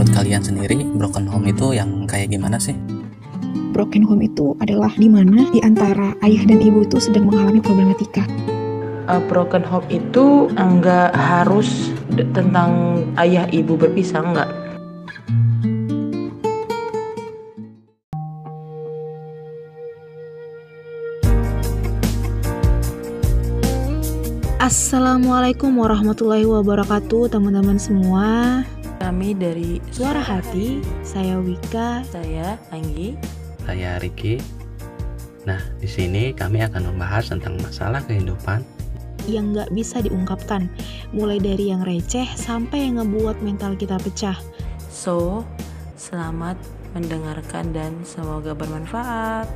menurut kalian sendiri broken home itu yang kayak gimana sih? Broken home itu adalah di mana di antara ayah dan ibu itu sedang mengalami problematika. Uh, broken home itu enggak harus tentang ayah ibu berpisah enggak. Assalamualaikum warahmatullahi wabarakatuh teman-teman semua Kami dari Suara Hati, saya Wika Saya Anggi Saya Riki Nah, di sini kami akan membahas tentang masalah kehidupan yang nggak bisa diungkapkan, mulai dari yang receh sampai yang ngebuat mental kita pecah. So, selamat mendengarkan dan semoga bermanfaat.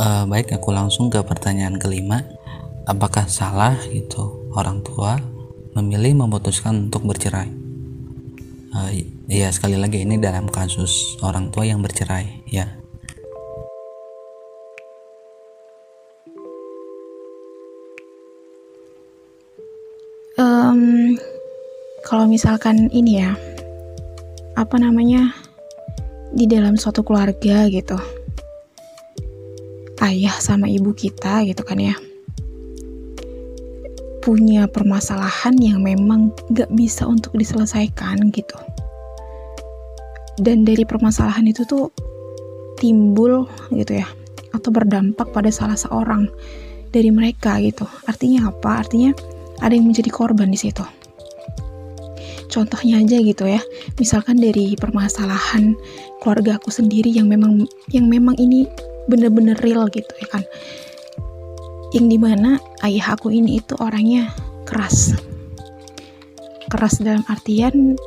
Uh, baik, aku langsung ke pertanyaan kelima. Apakah salah gitu orang tua memilih memutuskan untuk bercerai? Uh, ya sekali lagi ini dalam kasus orang tua yang bercerai, ya. Um, kalau misalkan ini ya, apa namanya di dalam suatu keluarga gitu ayah sama ibu kita gitu kan ya punya permasalahan yang memang gak bisa untuk diselesaikan gitu. Dan dari permasalahan itu tuh timbul gitu ya atau berdampak pada salah seorang dari mereka gitu. Artinya apa? Artinya ada yang menjadi korban di situ. Contohnya aja gitu ya misalkan dari permasalahan keluarga aku sendiri yang memang yang memang ini bener-bener real gitu ya kan. Yang di mana ayah aku ini itu orangnya keras. Keras dalam artian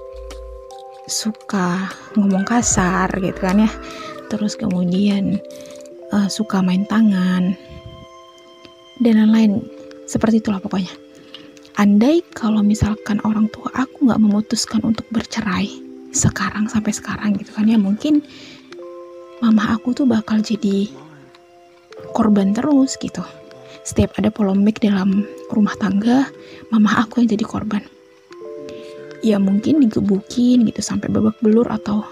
suka ngomong kasar gitu kan ya. Terus kemudian uh, suka main tangan dan lain-lain. Seperti itulah pokoknya. Andai kalau misalkan orang tua aku nggak memutuskan untuk bercerai sekarang sampai sekarang gitu kan ya mungkin mama aku tuh bakal jadi korban terus gitu. Setiap ada polemik dalam rumah tangga, mama aku yang jadi korban. Ya mungkin digebukin gitu sampai babak belur atau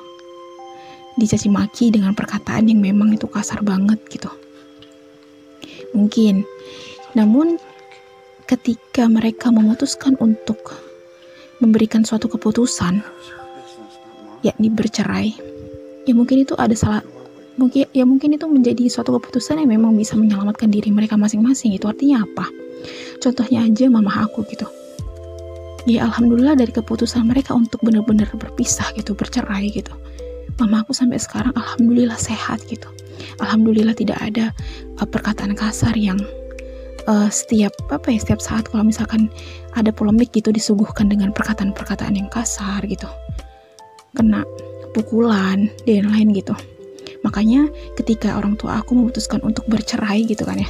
dicaci maki dengan perkataan yang memang itu kasar banget gitu. Mungkin. Namun ketika mereka memutuskan untuk memberikan suatu keputusan yakni bercerai, ya mungkin itu ada salah mungkin ya mungkin itu menjadi suatu keputusan yang memang bisa menyelamatkan diri mereka masing-masing. Itu artinya apa? Contohnya aja mama aku gitu. Ya alhamdulillah dari keputusan mereka untuk benar-benar berpisah gitu bercerai gitu. Mama aku sampai sekarang alhamdulillah sehat gitu. Alhamdulillah tidak ada uh, perkataan kasar yang uh, setiap apa ya setiap saat kalau misalkan ada polemik gitu disuguhkan dengan perkataan-perkataan yang kasar gitu. Kena pukulan dan lain gitu Makanya ketika orang tua aku memutuskan untuk bercerai gitu kan ya.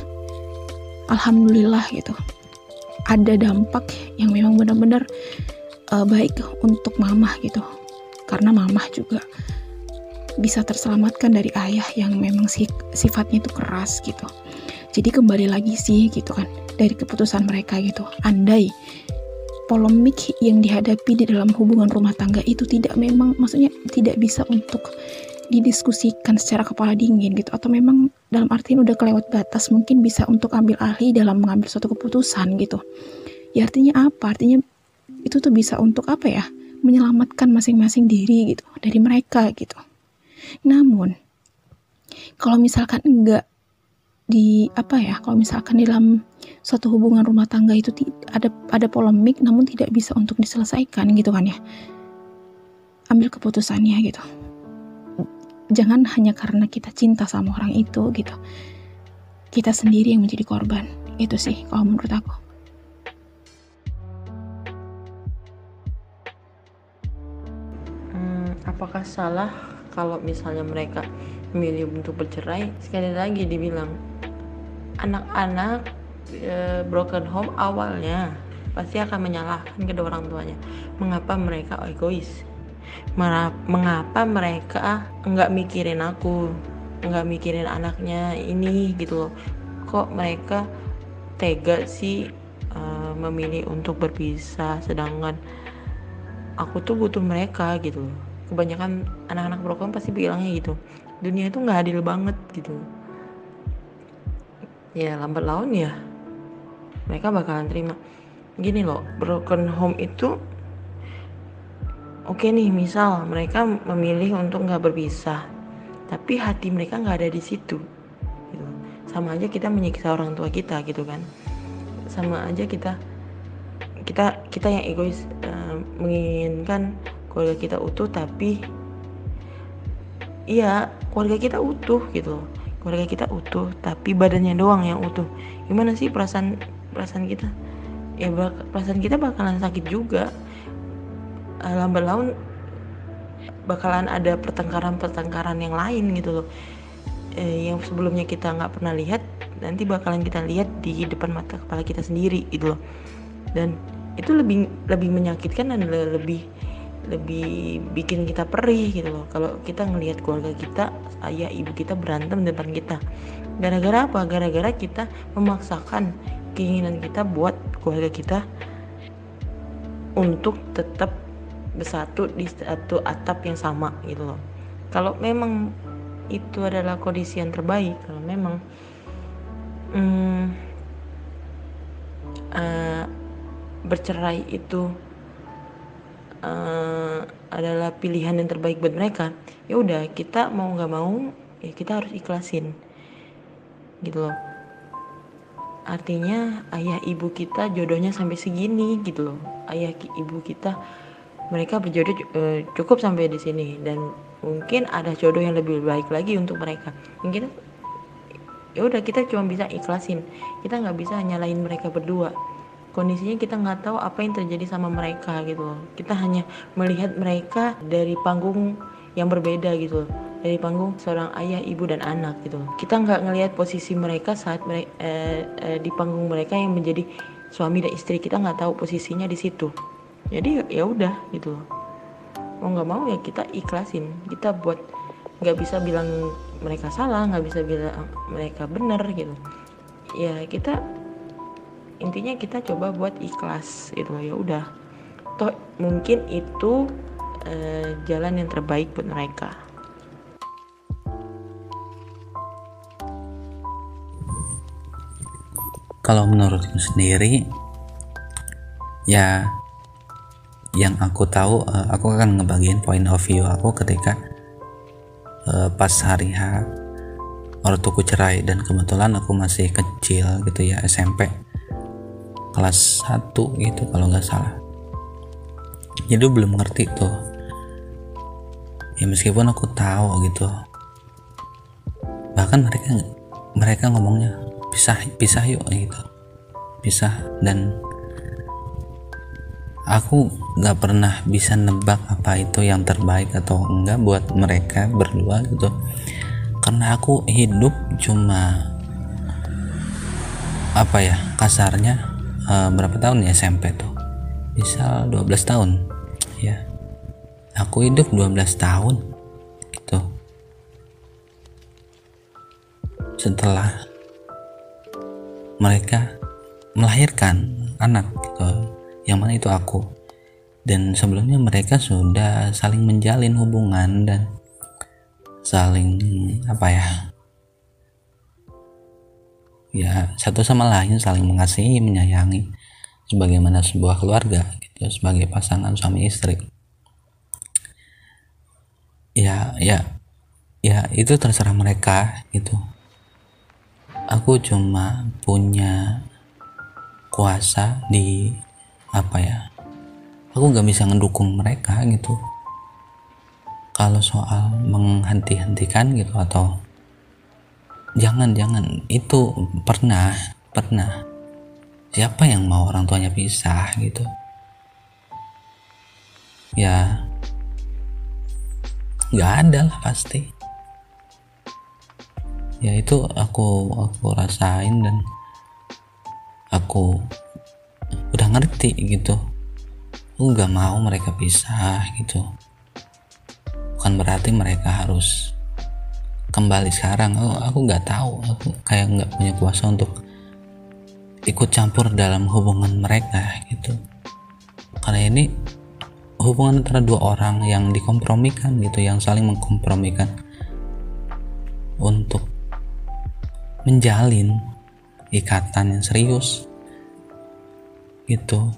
Alhamdulillah gitu. Ada dampak yang memang benar-benar uh, baik untuk mamah gitu. Karena mamah juga bisa terselamatkan dari ayah yang memang sifatnya itu keras gitu. Jadi kembali lagi sih gitu kan dari keputusan mereka gitu. Andai polemik yang dihadapi di dalam hubungan rumah tangga itu tidak memang maksudnya tidak bisa untuk didiskusikan secara kepala dingin gitu. Atau memang dalam artian udah kelewat batas mungkin bisa untuk ambil alih dalam mengambil suatu keputusan gitu. Ya artinya apa? Artinya itu tuh bisa untuk apa ya? Menyelamatkan masing-masing diri gitu dari mereka gitu. Namun kalau misalkan enggak di apa ya kalau misalkan dalam suatu hubungan rumah tangga itu ada ada polemik namun tidak bisa untuk diselesaikan gitu kan ya. Ambil keputusannya gitu jangan hanya karena kita cinta sama orang itu gitu. Kita sendiri yang menjadi korban. Itu sih kalau menurut aku. Hmm, apakah salah kalau misalnya mereka memilih untuk bercerai? Sekali lagi dibilang anak-anak e, broken home awalnya pasti akan menyalahkan kedua orang tuanya. Mengapa mereka egois mengapa mereka nggak mikirin aku nggak mikirin anaknya ini gitu loh. Kok mereka tega sih uh, memilih untuk berpisah? Sedangkan aku tuh butuh mereka gitu loh. Kebanyakan anak-anak broken pasti bilangnya gitu dunia itu nggak adil banget gitu. Ya lambat laun ya. Mereka bakalan terima. Gini loh broken home itu oke nih misal mereka memilih untuk nggak berpisah tapi hati mereka nggak ada di situ gitu. sama aja kita menyiksa orang tua kita gitu kan. Sama aja kita kita kita yang egois uh, menginginkan keluarga kita utuh tapi iya keluarga kita utuh gitu. Keluarga kita utuh tapi badannya doang yang utuh. Gimana sih perasaan perasaan kita? Ya perasaan kita bakalan sakit juga uh, lambat laun bakalan ada pertengkaran-pertengkaran yang lain gitu loh. Eh, yang sebelumnya kita nggak pernah lihat nanti bakalan kita lihat di depan mata kepala kita sendiri gitu loh. Dan itu lebih lebih menyakitkan dan lebih lebih bikin kita perih gitu loh. Kalau kita ngelihat keluarga kita ayah ibu kita berantem depan kita. Gara-gara apa? Gara-gara kita memaksakan keinginan kita buat keluarga kita untuk tetap bersatu di satu atap yang sama gitu loh. Kalau memang itu adalah kondisi yang terbaik kalau memang hmm, uh, bercerai itu uh, adalah pilihan yang terbaik buat mereka ya udah kita mau nggak mau ya kita harus ikhlasin gitu loh. Artinya ayah ibu kita jodohnya sampai segini gitu loh. Ayah ibu kita mereka berjodoh uh, cukup sampai di sini dan mungkin ada jodoh yang lebih baik lagi untuk mereka. Mungkin ya udah kita cuma bisa ikhlasin. Kita nggak bisa nyalain mereka berdua. Kondisinya kita nggak tahu apa yang terjadi sama mereka gitu loh. Kita hanya melihat mereka dari panggung yang berbeda gitu loh. Dari panggung seorang ayah ibu dan anak gitu kita nggak ngelihat posisi mereka saat mereka, eh, eh, di panggung mereka yang menjadi suami dan istri. Kita nggak tahu posisinya di situ jadi ya udah gitu. Mau nggak mau ya kita ikhlasin. Kita buat nggak bisa bilang mereka salah nggak bisa bilang mereka benar gitu. Ya kita intinya kita coba buat ikhlas gitu ya udah. Toh mungkin itu eh, jalan yang terbaik buat mereka. Kalau menurutku sendiri ya yang aku tahu uh, aku akan ngebagiin point of view aku ketika uh, pas hari H ortuku cerai dan kebetulan aku masih kecil gitu ya SMP kelas 1 gitu kalau nggak salah. Jadi belum ngerti tuh. Ya meskipun aku tahu gitu bahkan mereka mereka ngomongnya pisah pisah yuk gitu. Pisah dan aku nggak pernah bisa nebak apa itu yang terbaik atau enggak buat mereka berdua gitu. Karena aku hidup cuma apa ya kasarnya uh, berapa tahun ya SMP tuh? Bisa 12 tahun. Ya. Aku hidup 12 tahun gitu. Setelah mereka melahirkan anak gitu yang mana itu aku. Dan sebelumnya mereka sudah saling menjalin hubungan dan saling apa ya ya satu sama lain saling mengasihi menyayangi sebagaimana sebuah keluarga gitu sebagai pasangan suami istri. Ya ya ya itu terserah mereka gitu. Aku cuma punya kuasa di apa ya aku nggak bisa ngedukung mereka gitu. Kalau soal menghenti-hentikan gitu atau jangan jangan itu pernah pernah. Siapa yang mau orang tuanya pisah gitu? Ya nggak ada lah pasti. Ya itu aku aku rasain dan aku udah ngerti gitu. Aku nggak mau mereka pisah gitu. Bukan berarti mereka harus kembali sekarang. Oh, aku nggak tahu. Aku kayak nggak punya kuasa untuk ikut campur dalam hubungan mereka gitu. Karena ini hubungan antara dua orang yang dikompromikan gitu yang saling mengkompromikan untuk menjalin ikatan yang serius gitu.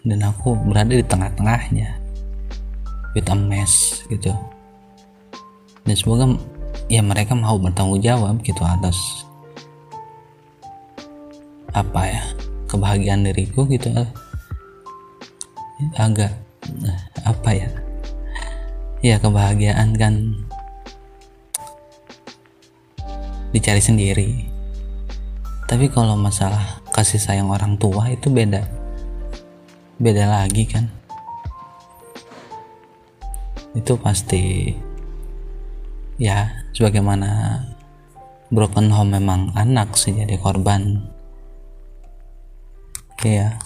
Dan aku berada di tengah-tengahnya with a mess gitu. Dan semoga ya mereka mau bertanggung jawab gitu atas apa ya kebahagiaan diriku gitu. Agak apa ya ya kebahagiaan kan dicari sendiri tapi kalau masalah kasih sayang orang tua itu beda. Beda lagi kan? Itu pasti ya sebagaimana broken home memang anak sih jadi korban. Iya.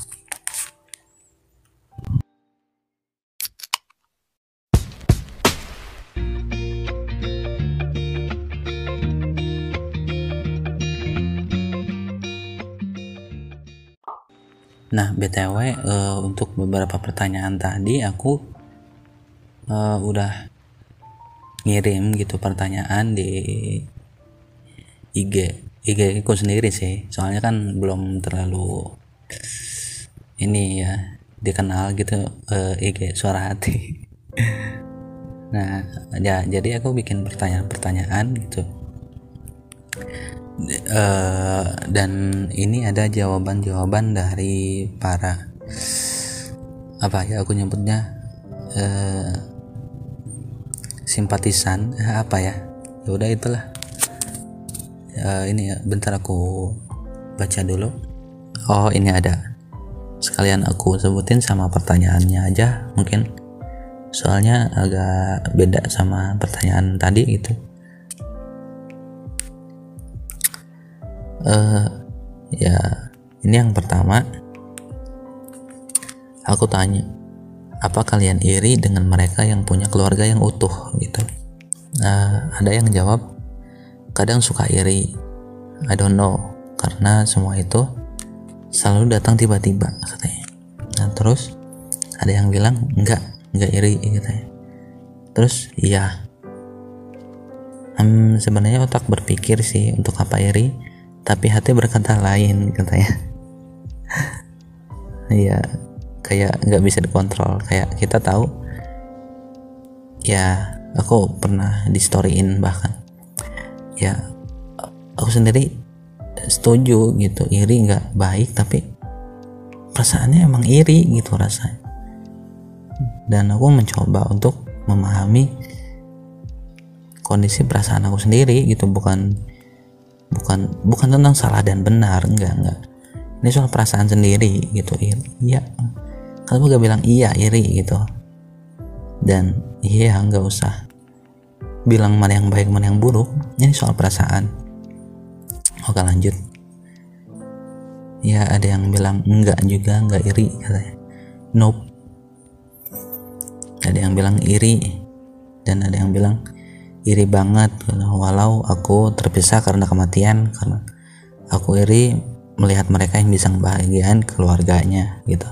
Nah, BTW uh, eh, untuk beberapa pertanyaan tadi aku uh, udah ngirim gitu pertanyaan di IG IG aku sendiri sih. Soalnya kan belum terlalu ini ya dikenal gitu uh, eh, IG suara hati. Nah ya jadi aku bikin pertanyaan-pertanyaan gitu uh, dan ini ada jawaban-jawaban dari para apa ya aku nyebutnya uh, simpatisan apa ya ya udah itulah. Uh, ini ya bentar aku baca dulu. Oh ini ada. Sekalian aku sebutin sama pertanyaannya aja mungkin. Soalnya agak beda sama pertanyaan tadi gitu uh, ya ini yang pertama. Aku tanya apa kalian iri dengan mereka yang punya keluarga yang utuh? Gitu. Nah ada yang jawab kadang suka iri. I don't know. Karena semua itu selalu datang tiba-tiba katanya. Nah terus ada yang bilang enggak enggak iri katanya. Terus iya. Hmm, sebenarnya otak berpikir sih untuk apa iri tapi hati berkata lain katanya. Iya kayak nggak bisa dikontrol. Kayak kita tahu ya aku pernah di storyin bahkan. Ya aku sendiri setuju gitu. Iri nggak baik tapi perasaannya emang iri gitu rasanya. Dan aku mencoba untuk memahami kondisi perasaan aku sendiri gitu. Bukan bukan bukan tentang salah dan benar enggak enggak. Ini soal perasaan sendiri gitu. Iya. Kalau gak bilang iya iri gitu. Dan iya nggak usah. Bilang mana yang baik mana yang buruk ini soal perasaan. Oke lanjut. Ya ada yang bilang enggak juga enggak iri katanya. Nope. Ada yang bilang iri. Dan ada yang bilang iri banget. Walau aku terpisah karena kematian karena aku iri melihat mereka yang bisa membahagiakan keluarganya gitu.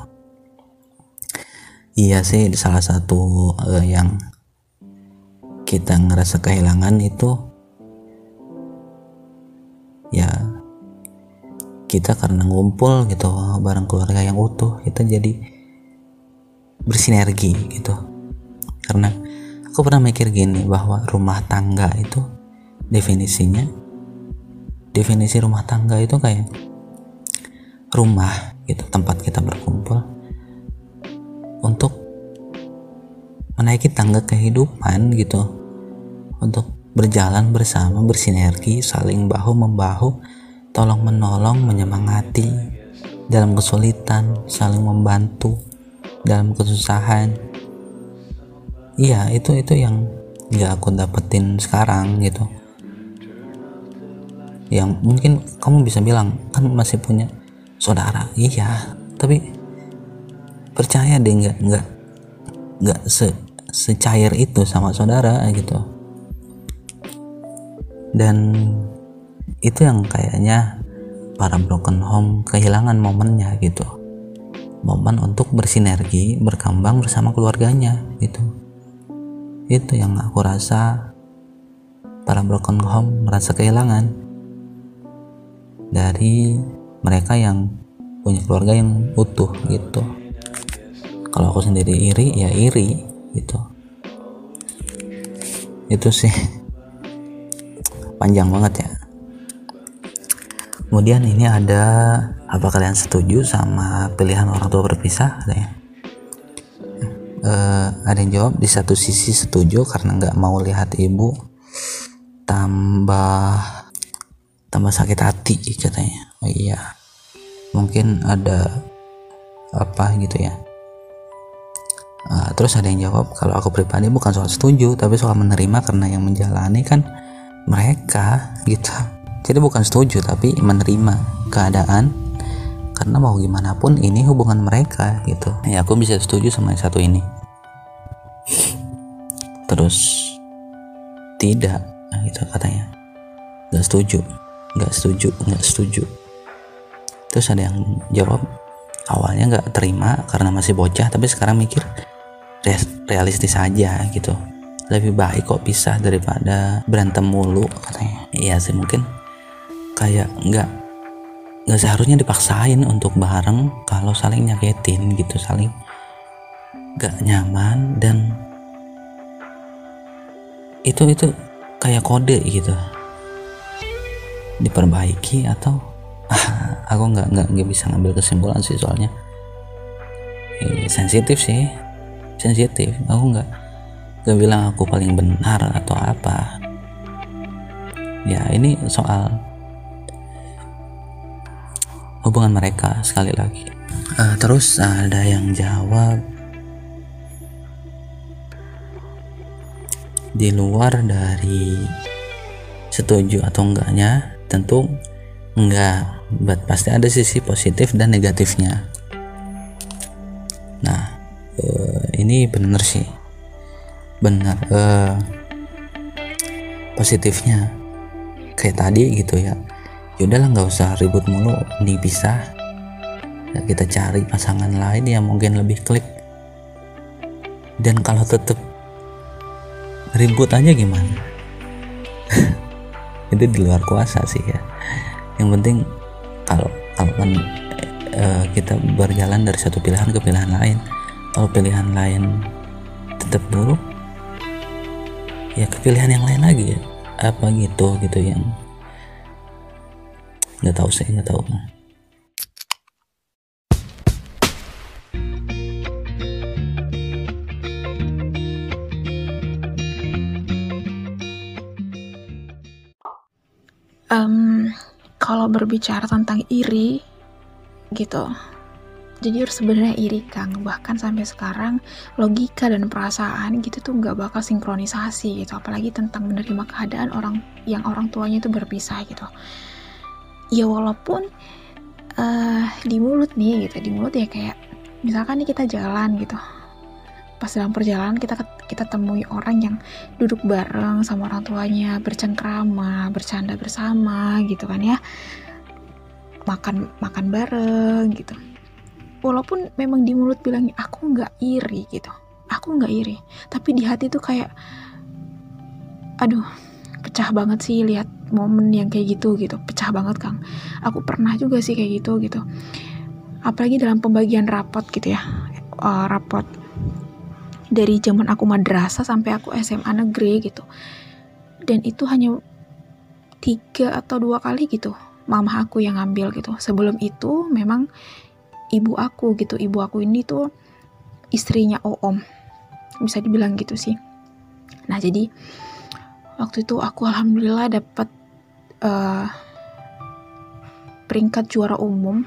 Iya sih salah satu uh, yang kita ngerasa kehilangan itu ya kita karena ngumpul gitu bareng keluarga yang utuh kita jadi bersinergi gitu. Karena aku pernah mikir gini bahwa rumah tangga itu definisinya definisi rumah tangga itu kayak rumah gitu tempat kita berkumpul untuk menaiki tangga kehidupan gitu untuk berjalan bersama bersinergi saling bahu membahu tolong menolong menyemangati dalam kesulitan saling membantu dalam kesusahan iya itu itu yang nggak aku dapetin sekarang gitu. Yang mungkin kamu bisa bilang kan masih punya saudara. Iya tapi percaya deh nggak nggak nggak se secair itu sama saudara gitu. Dan itu yang kayaknya para broken home kehilangan momennya gitu. Momen untuk bersinergi berkembang bersama keluarganya gitu itu yang aku rasa para broken home merasa kehilangan. Dari mereka yang punya keluarga yang utuh gitu. Kalau aku sendiri iri ya iri gitu. Itu sih. Panjang banget ya. Kemudian ini ada apa kalian setuju sama pilihan orang tua berpisah? Ada ya uh, ada yang jawab di satu sisi setuju karena nggak mau lihat ibu tambah tambah sakit hati katanya. Oh iya mungkin ada apa gitu ya. Uh, terus ada yang jawab kalau aku pribadi bukan soal setuju tapi soal menerima karena yang menjalani kan mereka gitu. Jadi bukan setuju tapi menerima keadaan karena mau gimana pun ini hubungan mereka gitu. Ya aku bisa setuju sama yang satu ini. Terus tidak gitu katanya. Nggak setuju nggak setuju nggak setuju. Terus ada yang jawab awalnya nggak terima karena masih bocah tapi sekarang mikir realistis aja gitu. Lebih baik kok pisah daripada berantem mulu katanya. Iya sih mungkin kayak nggak nggak seharusnya dipaksain untuk bareng kalau saling nyakitin gitu saling nggak nyaman dan itu itu kayak kode gitu. Diperbaiki atau aku nggak nggak nggak bisa ngambil kesimpulan sih soalnya. Eh, sensitif sih sensitif. Aku nggak gak bilang aku paling benar atau apa. Ya ini soal hubungan mereka sekali lagi. Uh, terus ada yang jawab di luar dari setuju atau enggaknya tentu enggak but pasti ada sisi positif dan negatifnya. Nah uh, ini bener sih. Benar uh, positifnya kayak tadi gitu ya yaudahlah nggak usah ribut mulu dipisah ya, kita cari pasangan lain yang mungkin lebih klik. Dan kalau tetap ribut aja gimana? Itu di luar kuasa sih ya. Yang penting kalau kalau kan uh, kita berjalan dari satu pilihan ke pilihan lain. Kalau pilihan lain tetap buruk ya kepilihan yang lain lagi ya. Apa gitu gitu yang nggak tahu saya nggak tahu. Um, kalau berbicara tentang iri gitu. Jujur sebenarnya iri Kang. Bahkan sampai sekarang logika dan perasaan gitu tuh nggak bakal sinkronisasi gitu. Apalagi tentang menerima keadaan orang yang orang tuanya itu berpisah gitu ya walaupun uh, di mulut nih gitu di mulut ya kayak misalkan nih kita jalan gitu. Pas dalam perjalanan kita kita temui orang yang duduk bareng sama orang tuanya bercengkrama bercanda bersama gitu kan ya. Makan makan bareng gitu. Walaupun memang di mulut bilangnya aku nggak iri gitu. Aku nggak iri. Tapi di hati tuh kayak aduh pecah banget sih lihat momen yang kayak gitu gitu. Pecah banget kang. Aku pernah juga sih kayak gitu gitu. Apalagi dalam pembagian rapot gitu ya uh, rapot dari zaman aku madrasah sampai aku SMA negeri gitu. Dan itu hanya tiga atau dua kali gitu mama aku yang ngambil gitu. Sebelum itu memang ibu aku gitu. Ibu aku ini tuh istrinya Oom. Bisa dibilang gitu sih. Nah jadi waktu itu aku alhamdulillah dapat uh, peringkat juara umum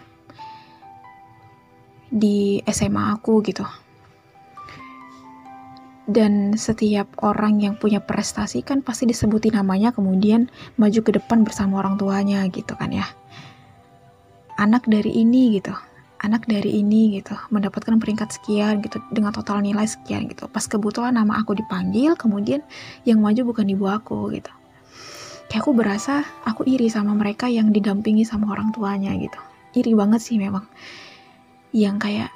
di SMA aku gitu. Dan setiap orang yang punya prestasi kan pasti disebutin namanya kemudian maju ke depan bersama orang tuanya gitu kan ya. Anak dari ini gitu anak dari ini gitu mendapatkan peringkat sekian gitu dengan total nilai sekian gitu. Pas kebetulan nama aku dipanggil kemudian yang maju bukan ibu aku gitu kayak aku berasa aku iri sama mereka yang didampingi sama orang tuanya gitu. Iri banget sih memang. Yang kayak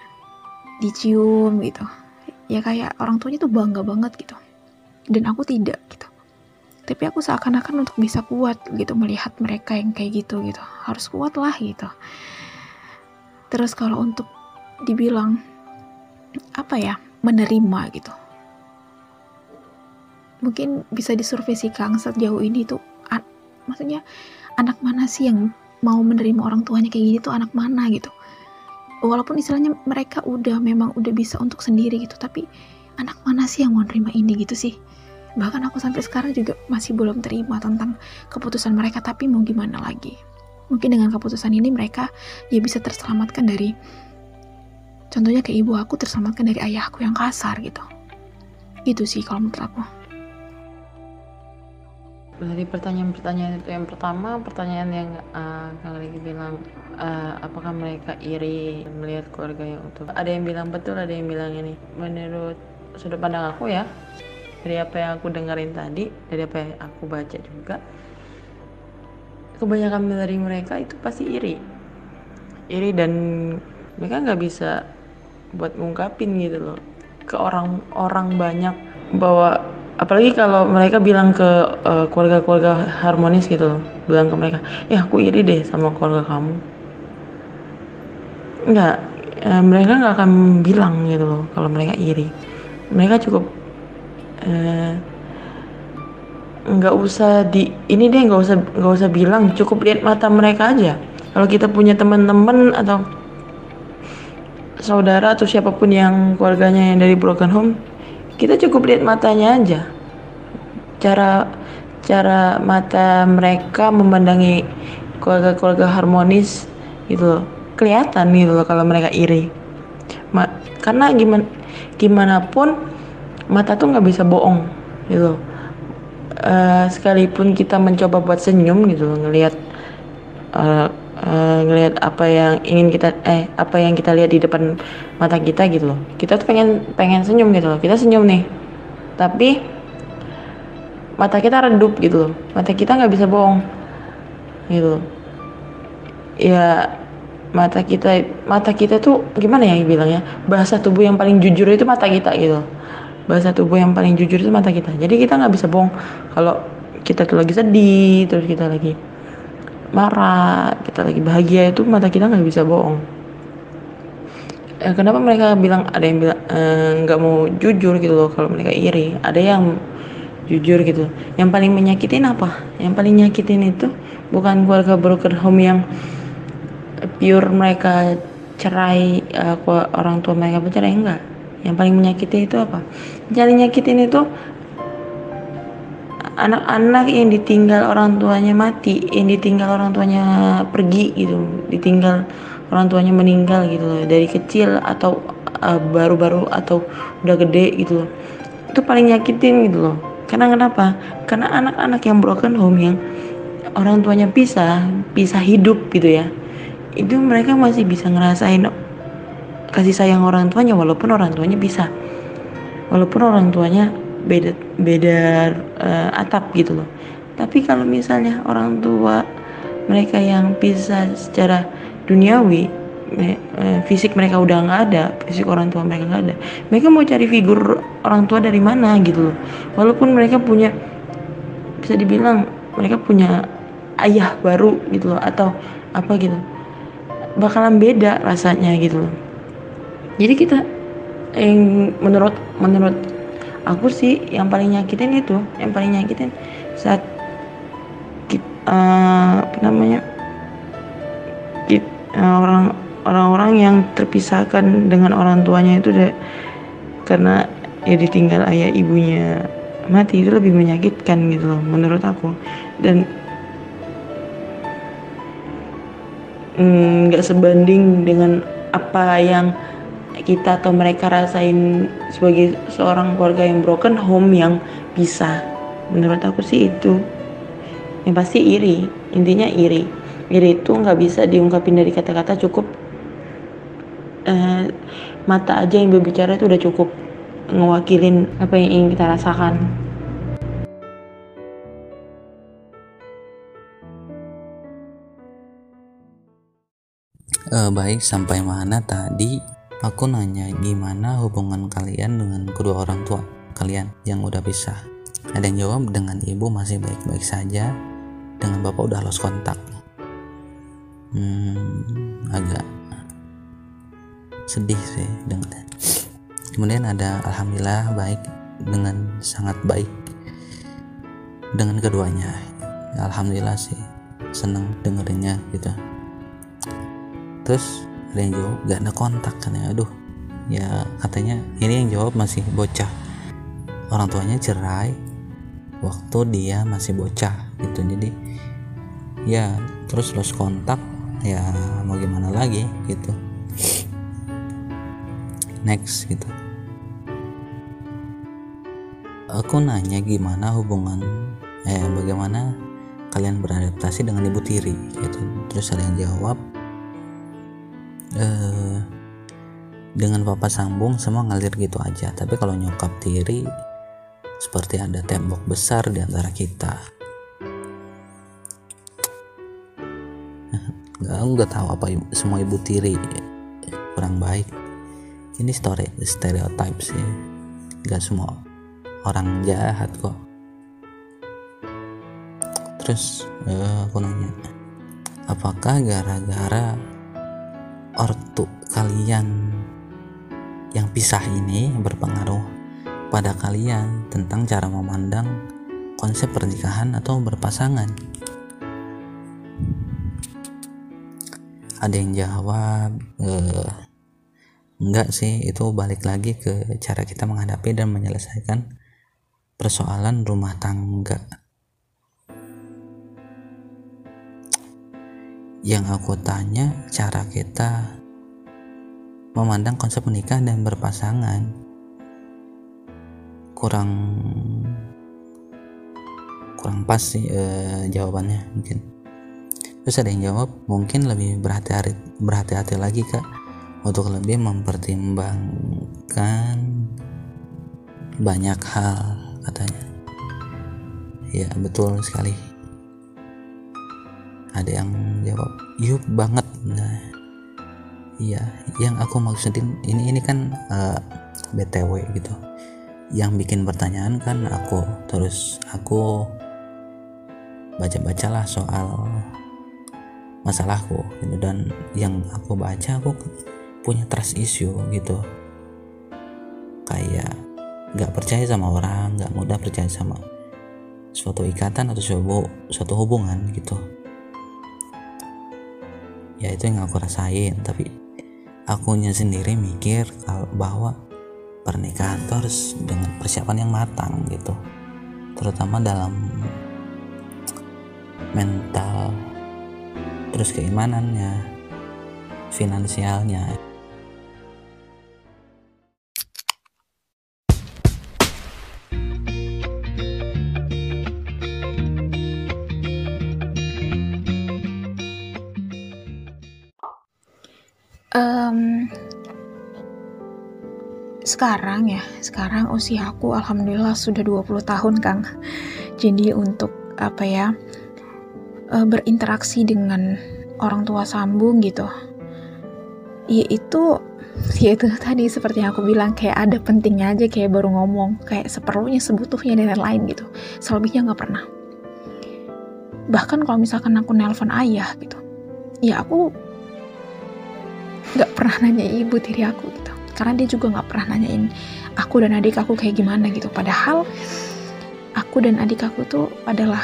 dicium gitu. Ya kayak orang tuanya tuh bangga banget gitu. Dan aku tidak gitu. Tapi aku seakan-akan untuk bisa kuat gitu melihat mereka yang kayak gitu gitu. Harus kuat lah gitu. Terus kalau untuk dibilang apa ya menerima gitu. Mungkin bisa disurvei si Kang sejauh ini tuh maksudnya anak mana sih yang mau menerima orang tuanya kayak gitu tuh anak mana gitu? Walaupun istilahnya mereka udah memang udah bisa untuk sendiri gitu tapi anak mana sih yang mau menerima ini gitu sih? Bahkan aku sampai sekarang juga masih belum terima tentang keputusan mereka tapi mau gimana lagi? Mungkin dengan keputusan ini mereka ya bisa terselamatkan dari contohnya kayak ibu aku terselamatkan dari ayahku yang kasar gitu. Gitu sih kalau menurut aku dari pertanyaan-pertanyaan itu yang pertama pertanyaan yang uh, Kang Riki bilang uh, apakah mereka iri melihat keluarga yang utuh? Ada yang bilang betul ada yang bilang ini. Menurut sudut pandang aku ya dari apa yang aku dengerin tadi dari apa yang aku baca juga kebanyakan dari mereka itu pasti iri. Iri dan mereka nggak bisa buat ngungkapin gitu loh. Ke orang-orang banyak bahwa apalagi kalau mereka bilang ke uh, keluarga-keluarga harmonis gitu loh bilang ke mereka ya aku iri deh sama keluarga kamu. Nggak uh, mereka nggak akan bilang gitu loh kalau mereka iri. Mereka cukup uh, nggak usah di ini deh nggak usah nggak usah bilang cukup lihat mata mereka aja. Kalau kita punya teman-teman atau saudara atau siapa pun yang keluarganya yang dari broken home kita cukup lihat matanya aja. Cara cara mata mereka memandangi keluarga-keluarga harmonis gitu loh. Kelihatan gitu loh kalau mereka iri. Ma karena gimana gimana pun mata tuh nggak bisa bohong gitu loh. Uh, sekalipun kita mencoba buat senyum gitu ngelihat uh, uh, ngelihat apa yang ingin kita eh apa yang kita lihat di depan mata kita gitu loh. Kita tuh pengen pengen senyum gitu loh. Kita senyum nih. Tapi mata kita redup gitu loh. Mata kita nggak bisa bohong gitu ya mata kita mata kita tuh gimana ya bilangnya? Bahasa tubuh yang paling jujur itu mata kita gitu bahasa tubuh yang paling jujur itu mata kita. Jadi kita nggak bisa bohong. Kalau kita tuh lagi sedih terus kita lagi marah kita lagi bahagia itu mata kita nggak bisa bohong. Eh, kenapa mereka bilang ada yang bilang eh, nggak eh, mau jujur gitu loh kalau mereka iri? Ada yang jujur gitu. Yang paling menyakitin apa? Yang paling nyakitin itu bukan keluarga broken home yang pure mereka cerai uh, orang tua mereka bercerai enggak. Yang paling menyakiti itu apa? Yang nyakitin itu anak-anak yang ditinggal orang tuanya mati yang ditinggal orang tuanya pergi gitu ditinggal orang tuanya meninggal gitu loh dari kecil atau eh, baru-baru uh, atau udah gede gitu loh. Itu paling nyakitin gitu loh. Karena kenapa? Karena anak-anak yang broken home yang orang tuanya pisah pisah hidup gitu ya itu mereka masih bisa ngerasain kasih sayang orang tuanya walaupun orang tuanya bisa walaupun orang tuanya beda beda uh, atap gitu loh. Tapi kalau misalnya orang tua mereka yang bisa secara duniawi uh, fisik mereka udah nggak ada fisik orang tua mereka nggak ada mereka mau cari figur orang tua dari mana gitu loh. Walaupun mereka punya bisa dibilang mereka punya ayah baru gitu loh atau apa gitu bakalan beda rasanya gitu loh. Jadi kita yang menurut menurut aku sih yang paling nyakitin itu yang paling nyakitin saat kita, uh, eh, apa namanya kita, eh, orang orang-orang yang terpisahkan dengan orang tuanya itu deh karena ya ditinggal ayah ibunya mati itu lebih menyakitkan gitu loh menurut aku. Dan mm, nggak mm, sebanding dengan apa yang kita atau mereka rasain sebagai seorang keluarga yang broken home yang bisa. Menurut aku sih itu. Yang pasti iri. Intinya iri. Iri itu nggak bisa diungkapin dari kata-kata cukup. Eh, mata aja yang berbicara itu udah cukup ngewakilin apa yang ingin kita rasakan. Uh, baik sampai mana tadi aku nanya gimana hubungan kalian dengan kedua orang tua kalian yang udah pisah? Ada yang jawab dengan ibu masih baik-baik saja. Dengan bapak udah lost kontak hmm, agak sedih sih dengan kemudian ada alhamdulillah baik dengan sangat baik dengan keduanya. Alhamdulillah sih seneng dengerinnya gitu. Terus ada yang jawab gak ada kontak kan ya? Aduh ya katanya ini yang jawab masih bocah. Orang tuanya cerai waktu dia masih bocah gitu. Jadi ya terus lost kontak ya mau gimana lagi gitu. Next gitu. Aku nanya gimana hubungan eh bagaimana kalian beradaptasi dengan ibu tiri gitu. Terus ada yang jawab eh, dengan papa sambung semua ngalir gitu aja. Tapi kalau nyokap tiri seperti ada tembok besar di antara kita. Nggak nggak tahu apa ibu, semua ibu tiri kurang baik. Ini story stereotype sih. Nggak semua orang jahat kok. Terus uh, aku nanya apakah gara-gara ortu kalian yang pisah ini berpengaruh pada kalian tentang cara memandang konsep pernikahan atau berpasangan. Ada yang jawab, eh, enggak sih, itu balik lagi ke cara kita menghadapi dan menyelesaikan persoalan rumah tangga. Yang aku tanya cara kita memandang konsep menikah dan berpasangan. Kurang kurang pas sih eh, jawabannya mungkin. Terus ada yang jawab mungkin lebih berhati-hati berhati-hati lagi kak untuk lebih mempertimbangkan banyak hal katanya. Ya betul sekali ada yang jawab yuk banget. Nah iya yang aku maksudin ini ini kan uh, eh, btw gitu. Yang bikin pertanyaan kan aku terus aku baca-bacalah soal masalahku gitu dan yang aku baca aku punya trust issue gitu. Kayak nggak percaya sama orang nggak mudah percaya sama suatu ikatan atau suatu, suatu hubungan gitu ya itu yang aku rasain. Tapi akunya sendiri mikir kalau bahwa pernikahan itu harus dengan persiapan yang matang gitu. Terutama dalam mental terus keimanannya finansialnya um, sekarang ya sekarang usia aku alhamdulillah sudah 20 tahun Kang. Jadi untuk apa ya uh, berinteraksi dengan orang tua sambung gitu yaitu yaitu tadi seperti yang aku bilang kayak ada pentingnya aja kayak baru ngomong kayak seperlunya sebutuhnya dan lain-lain gitu. Selebihnya nggak pernah. Bahkan kalau misalkan aku nelpon ayah gitu ya aku nggak pernah nanya ibu tiri aku gitu. Karena dia juga nggak pernah nanyain aku dan adik aku kayak gimana gitu. Padahal aku dan adik aku tuh adalah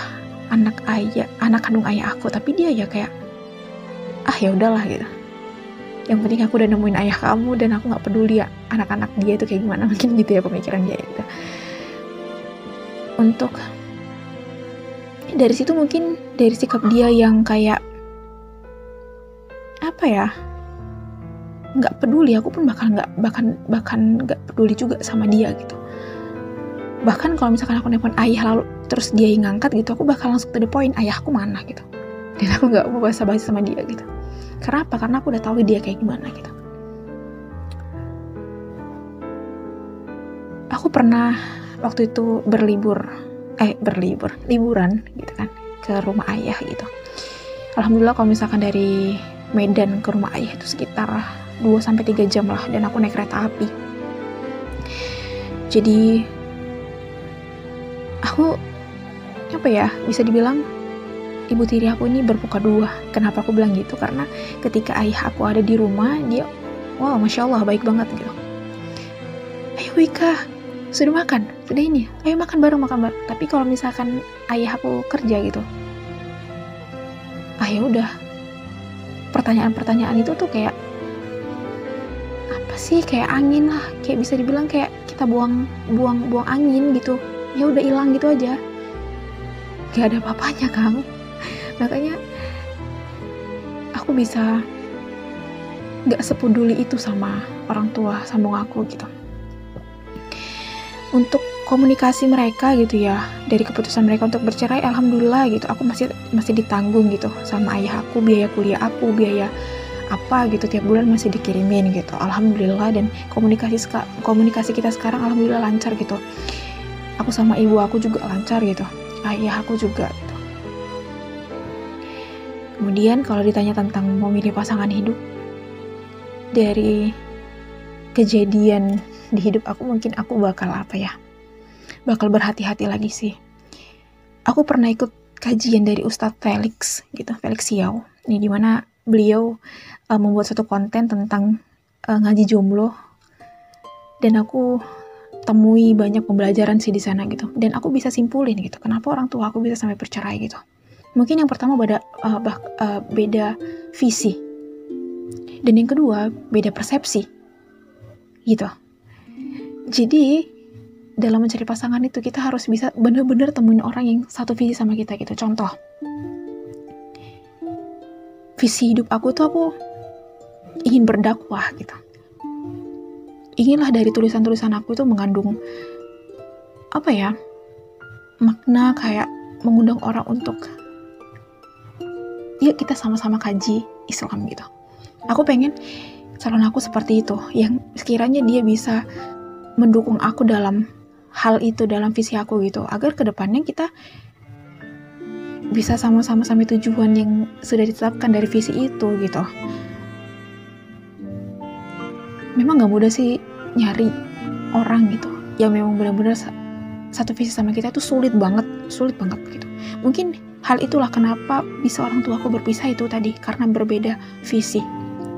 anak ayah anak kandung ayah aku. Tapi dia ya kayak ah ya udahlah gitu. Yang penting aku udah nemuin ayah kamu dan aku nggak peduli ya anak-anak dia itu kayak gimana. Mungkin gitu ya pemikiran dia gitu. Untuk dari situ mungkin dari sikap dia yang kayak apa ya nggak peduli aku pun bakal nggak bahkan bahkan nggak peduli juga sama dia gitu. Bahkan kalau misalkan aku nelfon ayah lalu terus dia yang ngangkat gitu aku bakal langsung to the point ayahku mana? gitu. Dan aku nggak mau bahasa bahasa sama dia gitu. Karena apa? Karena aku udah tahu dia kayak gimana gitu. Aku pernah waktu itu berlibur eh berlibur liburan gitu kan ke rumah ayah gitu. Alhamdulillah kalau misalkan dari Medan ke rumah ayah itu sekitar 2 sampai 3 jam lah dan aku naik kereta api. Jadi aku apa ya bisa dibilang ibu tiri aku ini berbuka dua. Kenapa aku bilang gitu? Karena ketika ayah aku ada di rumah dia wow masya Allah baik banget gitu. Ayo Wika sudah makan? Sudah ini? Ayo makan bareng makan bareng. Tapi kalau misalkan ayah aku kerja gitu ah ya udah. Pertanyaan-pertanyaan itu tuh kayak apa sih? Kayak angin lah. Kayak bisa dibilang kayak kita buang buang buang angin gitu. Ya udah hilang gitu aja. Gak ada apa-apanya kang. Makanya aku bisa gak sepeduli itu sama orang tua sambung aku gitu. Untuk komunikasi mereka gitu ya dari keputusan mereka untuk bercerai alhamdulillah gitu. Aku masih masih ditanggung gitu sama ayah aku biaya kuliah aku biaya apa gitu tiap bulan masih dikirimin gitu. Alhamdulillah dan komunikasi komunikasi kita sekarang alhamdulillah lancar gitu. Aku sama ibu aku juga lancar gitu. Ayah aku juga gitu. Kemudian kalau ditanya tentang memilih pasangan hidup dari kejadian di hidup aku mungkin aku bakal apa ya? Bakal berhati-hati lagi sih. Aku pernah ikut kajian dari Ustadz Felix gitu Felix Xiao ini di mana beliau uh, membuat satu konten tentang uh, ngaji jomblo. Dan aku temui banyak pembelajaran sih di sana gitu. Dan aku bisa simpulin gitu kenapa orang tua aku bisa sampai bercerai gitu. Mungkin yang pertama beda uh, bah, uh, beda visi. Dan yang kedua beda persepsi. Gitu. Jadi dalam mencari pasangan itu kita harus bisa bener-bener temuin orang yang satu visi sama kita gitu. Contoh, visi hidup aku tuh aku ingin berdakwah gitu. Inginlah dari tulisan-tulisan aku itu mengandung apa ya makna kayak mengundang orang untuk ya kita sama-sama kaji Islam gitu. Aku pengen calon aku seperti itu yang sekiranya dia bisa mendukung aku dalam hal itu dalam visi aku gitu agar ke depannya kita bisa sama-sama sampai tujuan yang sudah ditetapkan dari visi itu gitu. Memang gak mudah sih nyari orang gitu. Yang memang benar-benar satu visi sama kita itu sulit banget sulit banget gitu. Mungkin hal itulah kenapa bisa orang tua aku berpisah itu tadi karena berbeda visi.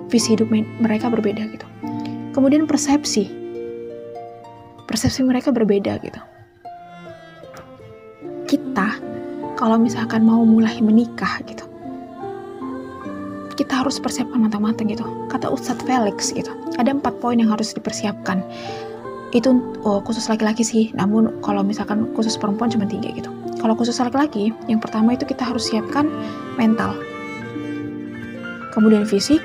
Visi hidup mereka berbeda gitu. Kemudian persepsi. Persepsi mereka berbeda gitu. Kita kalau misalkan mau mulai menikah gitu, kita harus persiapkan matang-matang gitu. Kata Ustadz Felix gitu, ada empat poin yang harus dipersiapkan. Itu oh, khusus laki-laki sih, namun kalau misalkan khusus perempuan cuma tiga gitu. Kalau khusus laki-laki, yang pertama itu kita harus siapkan mental. Kemudian fisik,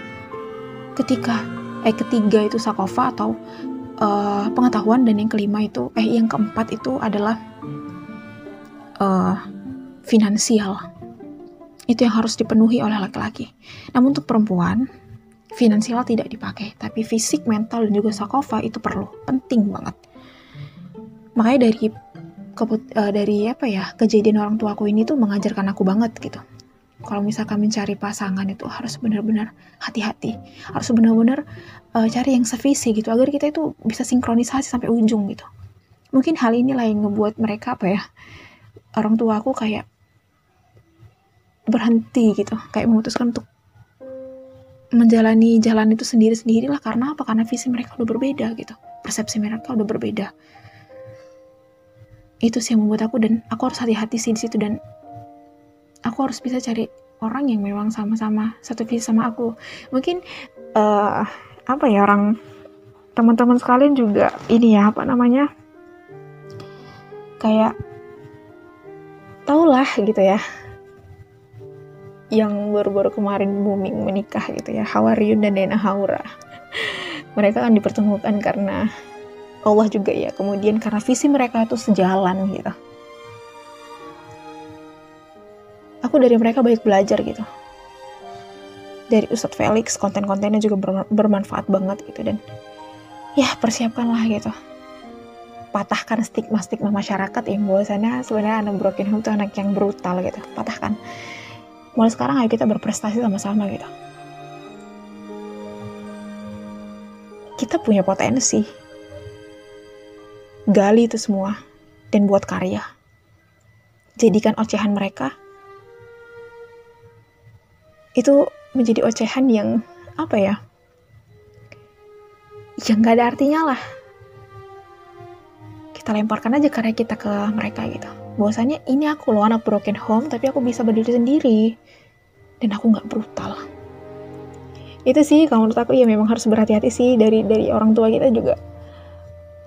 ketika eh ketiga itu sakofa atau uh, pengetahuan dan yang kelima itu eh yang keempat itu adalah uh, finansial. Itu yang harus dipenuhi oleh laki-laki. Namun untuk perempuan finansial tidak dipakai. Tapi fisik mental dan juga sakofa itu perlu. Penting banget. Makanya dari keput, uh, dari apa ya kejadian orang tuaku ini tuh mengajarkan aku banget gitu. Kalau misalkan mencari pasangan itu harus benar-benar hati-hati. Harus benar-benar uh, cari yang sevisi gitu agar kita itu bisa sinkronisasi sampai ujung gitu. Mungkin hal inilah yang ngebuat mereka apa ya orang tua aku kayak berhenti gitu. Kayak memutuskan untuk menjalani jalan itu sendiri-sendiri lah karena apa? Karena visi mereka udah berbeda gitu. Persepsi mereka udah berbeda. Itu sih yang membuat aku dan aku harus hati-hati sih di situ. Dan aku harus bisa cari orang yang memang sama-sama satu visi sama aku. Mungkin uh, apa ya orang teman-teman sekalian juga ini ya apa namanya? Kayak lah gitu ya yang baru-baru kemarin booming menikah gitu ya Hawaryun dan Dena Haura. Mereka kan dipertemukan karena Allah juga ya kemudian karena visi mereka itu sejalan gitu. Aku dari mereka banyak belajar gitu. Dari Ustadz Felix konten-kontennya juga bermanfaat banget gitu dan ya persiapkanlah gitu. Patahkan stigma-stigma masyarakat yang bahwasannya sebenarnya anak broken home itu anak yang brutal gitu patahkan mulai sekarang ayo kita berprestasi sama-sama gitu. Kita punya potensi. Gali itu semua dan buat karya. Jadikan ocehan mereka. Itu menjadi ocehan yang apa ya yang gak ada artinya lah. Kita lemparkan aja karya kita ke mereka gitu. Bahwasanya ini aku loh anak broken home tapi aku bisa berdiri sendiri dan aku nggak brutal. Itu sih kalau menurut aku ya memang harus berhati-hati sih dari dari orang tua kita juga.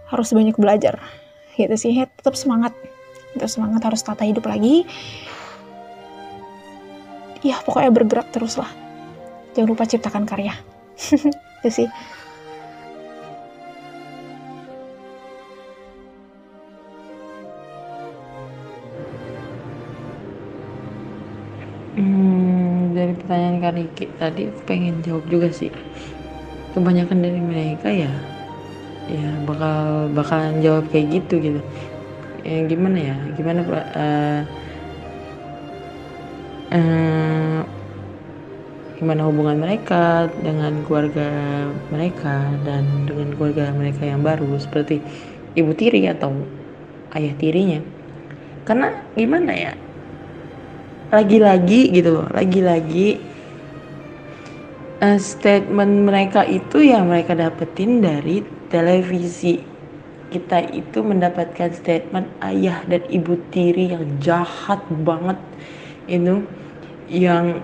Harus banyak belajar. Gitu sih tetap semangat. Tetap semangat harus tata hidup lagi. Ya pokoknya bergerak terus lah. Jangan lupa ciptakan karya. Itu sih. Hmm, pertanyaan Kak Riki tadi aku pengen jawab juga sih. Kebanyakan dari mereka ya ya bakal bakalan jawab kayak gitu gitu. Ya gimana ya? Gimana uh, uh, gimana hubungan mereka dengan keluarga mereka dan dengan keluarga mereka yang baru seperti ibu tiri atau ayah tirinya. Karena gimana ya? Lagi-lagi gitu loh lagi-lagi uh, statement mereka itu yang mereka dapetin dari televisi. Kita itu mendapatkan statement ayah dan ibu tiri yang jahat banget. Itu yang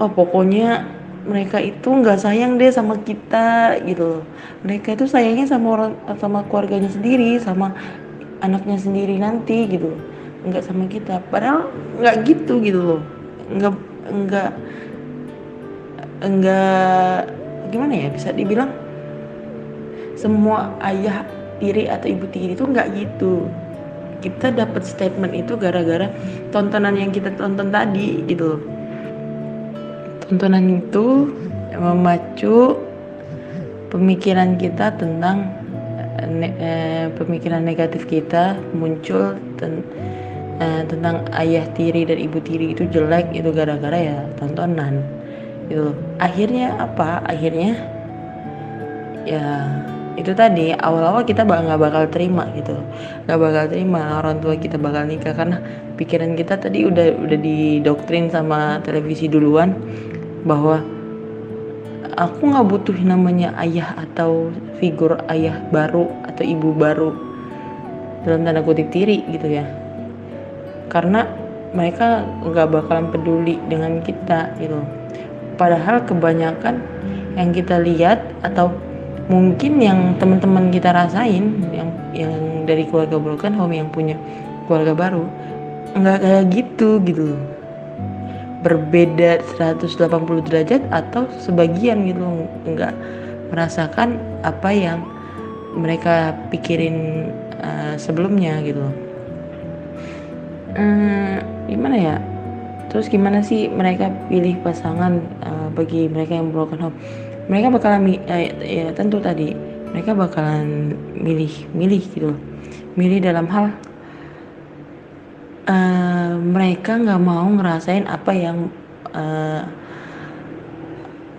oh pokoknya mereka itu nggak sayang deh sama kita gitu loh. Mereka itu sayangnya sama orang sama keluarganya sendiri sama anaknya sendiri nanti gitu loh nggak sama kita. Padahal nggak gitu gitu loh. Nggak nggak nggak gimana ya bisa dibilang semua ayah tiri atau ibu tiri itu nggak gitu. Kita dapat statement itu gara-gara tontonan yang kita tonton tadi gitu loh. Tontonan itu memacu pemikiran kita tentang ne eh, pemikiran negatif kita muncul tentang uh, tentang ayah tiri dan ibu tiri itu jelek itu gara-gara ya tontonan. Itu akhirnya apa? Akhirnya ya itu tadi awal-awal kita nggak bakal terima gitu. Nggak bakal terima orang tua kita bakal nikah karena pikiran kita tadi udah udah didoktrin sama televisi duluan bahwa aku nggak butuh namanya ayah atau figur ayah baru atau ibu baru. Dalam tanda kutip tiri gitu ya karena mereka nggak bakalan peduli dengan kita gitu. Padahal kebanyakan yang kita lihat atau mungkin yang teman-teman kita rasain yang yang dari keluarga broken home yang punya keluarga baru nggak kayak gitu gitu. Berbeda 180 derajat atau sebagian gitu. Nggak merasakan apa yang mereka pikirin uh, sebelumnya gitu hmm, gimana ya? Terus gimana sih mereka pilih pasangan uh, bagi mereka yang broken home? Mereka bakalan uh, ya tentu tadi mereka bakalan milih milih gitu milih dalam hal uh, mereka nggak mau ngerasain apa yang uh,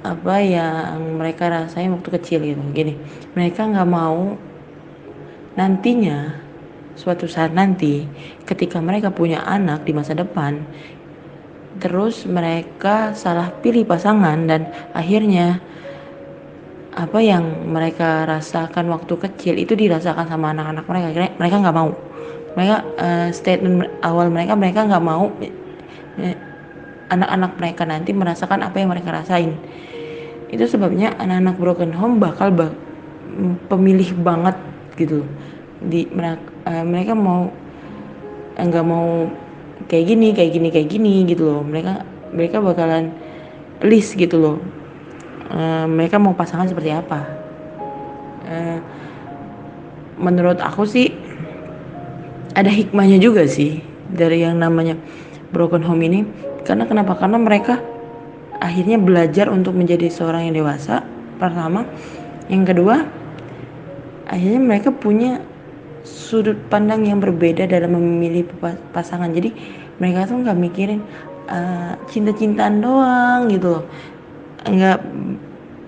apa yang mereka rasain waktu kecil gitu. Gini mereka nggak mau nantinya suatu saat nanti ketika mereka punya anak di masa depan terus mereka salah pilih pasangan dan akhirnya apa yang mereka rasakan waktu kecil itu dirasakan sama anak-anak mereka. Mereka nggak mau. Mereka uh, statement awal mereka mereka nggak mau anak anak-anak mereka nanti merasakan apa yang mereka rasain. Itu sebabnya anak-anak broken home bakal bak pemilih banget gitu. Di uh, mereka mau enggak mau kayak gini kayak gini kayak gini gitu loh. Mereka mereka bakalan list gitu loh. Uh, mereka mau pasangan seperti apa. Uh, menurut aku sih ada hikmahnya juga sih dari yang namanya broken home ini. Karena kenapa? Karena mereka akhirnya belajar untuk menjadi seorang yang dewasa pertama. Yang kedua akhirnya mereka punya sudut pandang yang berbeda dalam memilih pasangan. Jadi mereka tuh nggak mikirin uh, cinta-cintaan doang gitu loh. Nggak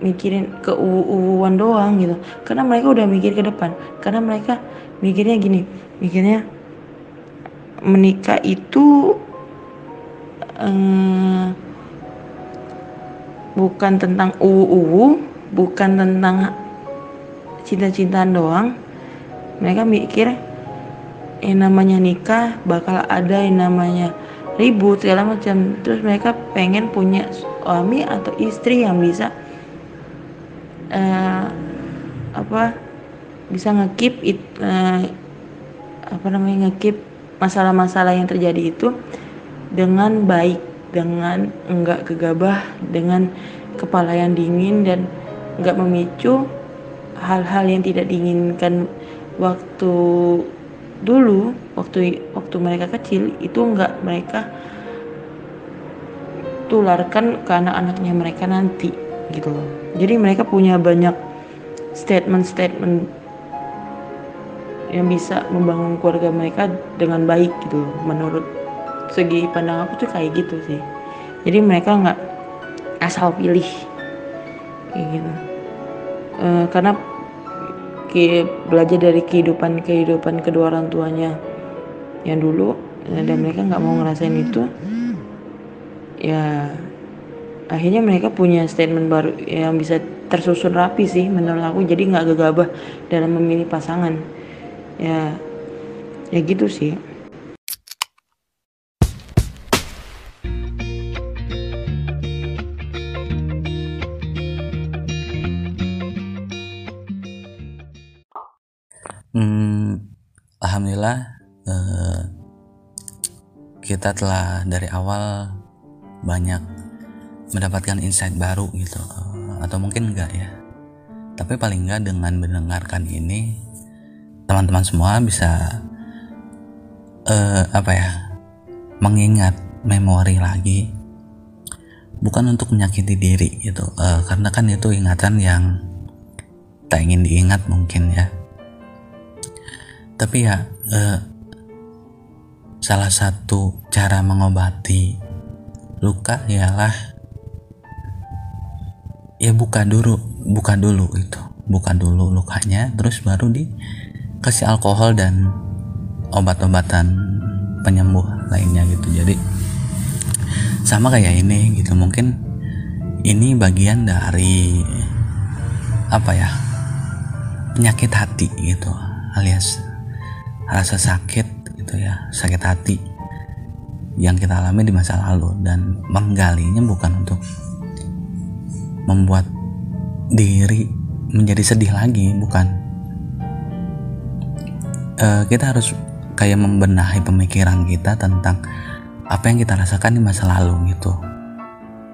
mikirin keuuan doang gitu. Karena mereka udah mikir ke depan. Karena mereka mikirnya gini mikirnya menikah itu uh, bukan tentang uu bukan tentang cinta-cintaan doang mereka mikir yang namanya nikah bakal ada yang namanya ribut segala macam. Terus mereka pengen punya suami atau istri yang bisa uh, apa bisa ngekip it uh, apa namanya ngekip masalah-masalah yang terjadi itu dengan baik dengan enggak gegabah dengan kepala yang dingin dan enggak memicu hal-hal yang tidak diinginkan waktu dulu waktu waktu mereka kecil itu enggak mereka tularkan ke anak-anaknya mereka nanti gitu loh. Jadi mereka punya banyak statement-statement yang bisa membangun keluarga mereka dengan baik gitu loh. Menurut segi pandang aku tuh kayak gitu sih. Jadi mereka nggak asal pilih kayak gitu. E, karena belajar dari kehidupan kehidupan kedua orang tuanya. Yang dulu dan mereka nggak mau ngerasain itu. Ya akhirnya mereka punya statement baru yang bisa tersusun rapi sih menurut aku. Jadi nggak gegabah dalam memilih pasangan. Ya ya gitu sih Alhamdulillah eh, kita telah dari awal banyak mendapatkan insight baru gitu. Eh, atau mungkin enggak ya. Tapi paling enggak dengan mendengarkan ini teman-teman semua bisa eh, apa ya mengingat memori lagi. Bukan untuk menyakiti diri gitu eh, karena kan itu ingatan yang tak ingin diingat mungkin ya tapi ya eh, salah satu cara mengobati luka ialah ya buka dulu buka dulu itu buka dulu lukanya terus baru dikasih alkohol dan obat-obatan penyembuh lainnya gitu. Jadi sama kayak ini gitu. Mungkin ini bagian dari apa ya penyakit hati gitu alias rasa sakit gitu ya sakit hati yang kita alami di masa lalu. Dan menggalinya bukan untuk membuat diri menjadi sedih lagi bukan. Uh, kita harus kayak membenahi pemikiran kita tentang apa yang kita rasakan di masa lalu gitu.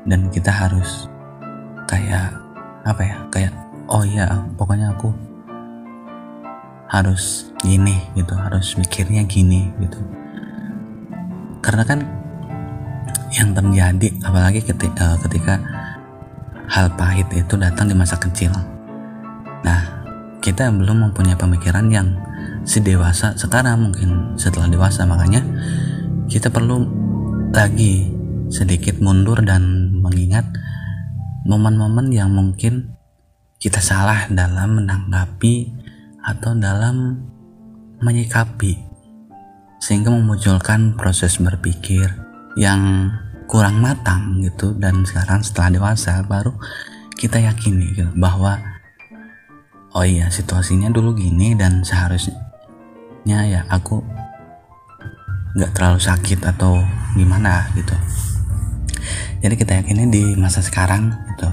Dan kita harus kayak apa ya kayak oh iya pokoknya aku harus gini gitu harus mikirnya gini gitu. Karena kan yang terjadi apalagi ketika, eh, ketika hal pahit itu datang di masa kecil. Nah kita belum mempunyai pemikiran yang sedewasa sekarang mungkin setelah dewasa. Makanya kita perlu lagi sedikit mundur dan mengingat momen-momen yang mungkin kita salah dalam menanggapi atau dalam menyikapi sehingga memunculkan proses berpikir yang kurang matang gitu dan sekarang setelah dewasa baru kita yakini gitu, bahwa oh iya situasinya dulu gini dan seharusnya ya aku nggak terlalu sakit atau gimana gitu. Jadi kita yakini di masa sekarang gitu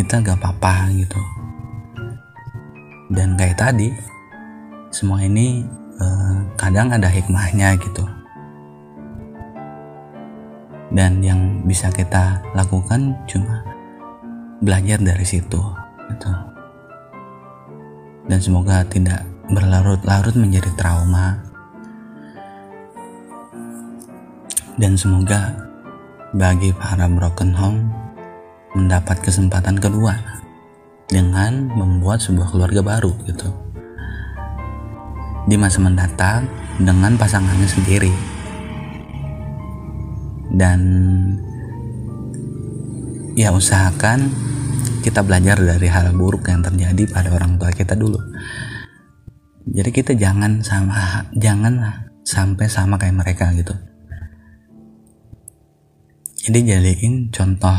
kita gak apa-apa gitu dan kayak tadi semua ini eh, kadang ada hikmahnya gitu. Dan yang bisa kita lakukan cuma belajar dari situ gitu. Dan semoga tidak berlarut-larut menjadi trauma. Dan semoga bagi para broken home mendapat kesempatan kedua dengan membuat sebuah keluarga baru gitu. Di masa mendatang dengan pasangannya sendiri. Dan ya usahakan kita belajar dari hal buruk yang terjadi pada orang tua kita dulu. Jadi kita jangan sama jangan sampai sama kayak mereka gitu. Jadi jadiin contoh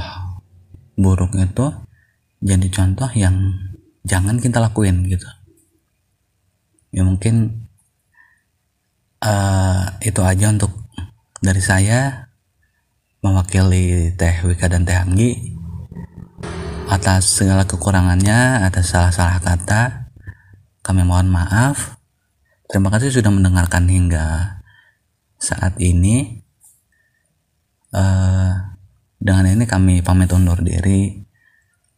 buruk itu jadi contoh yang jangan kita lakuin gitu. Ya mungkin uh, itu aja untuk dari saya mewakili Teh Wika dan Teh Anggi atas segala kekurangannya atas salah-salah kata. Kami mohon maaf. Terima kasih sudah mendengarkan hingga saat ini. Uh, dengan ini kami pamit undur diri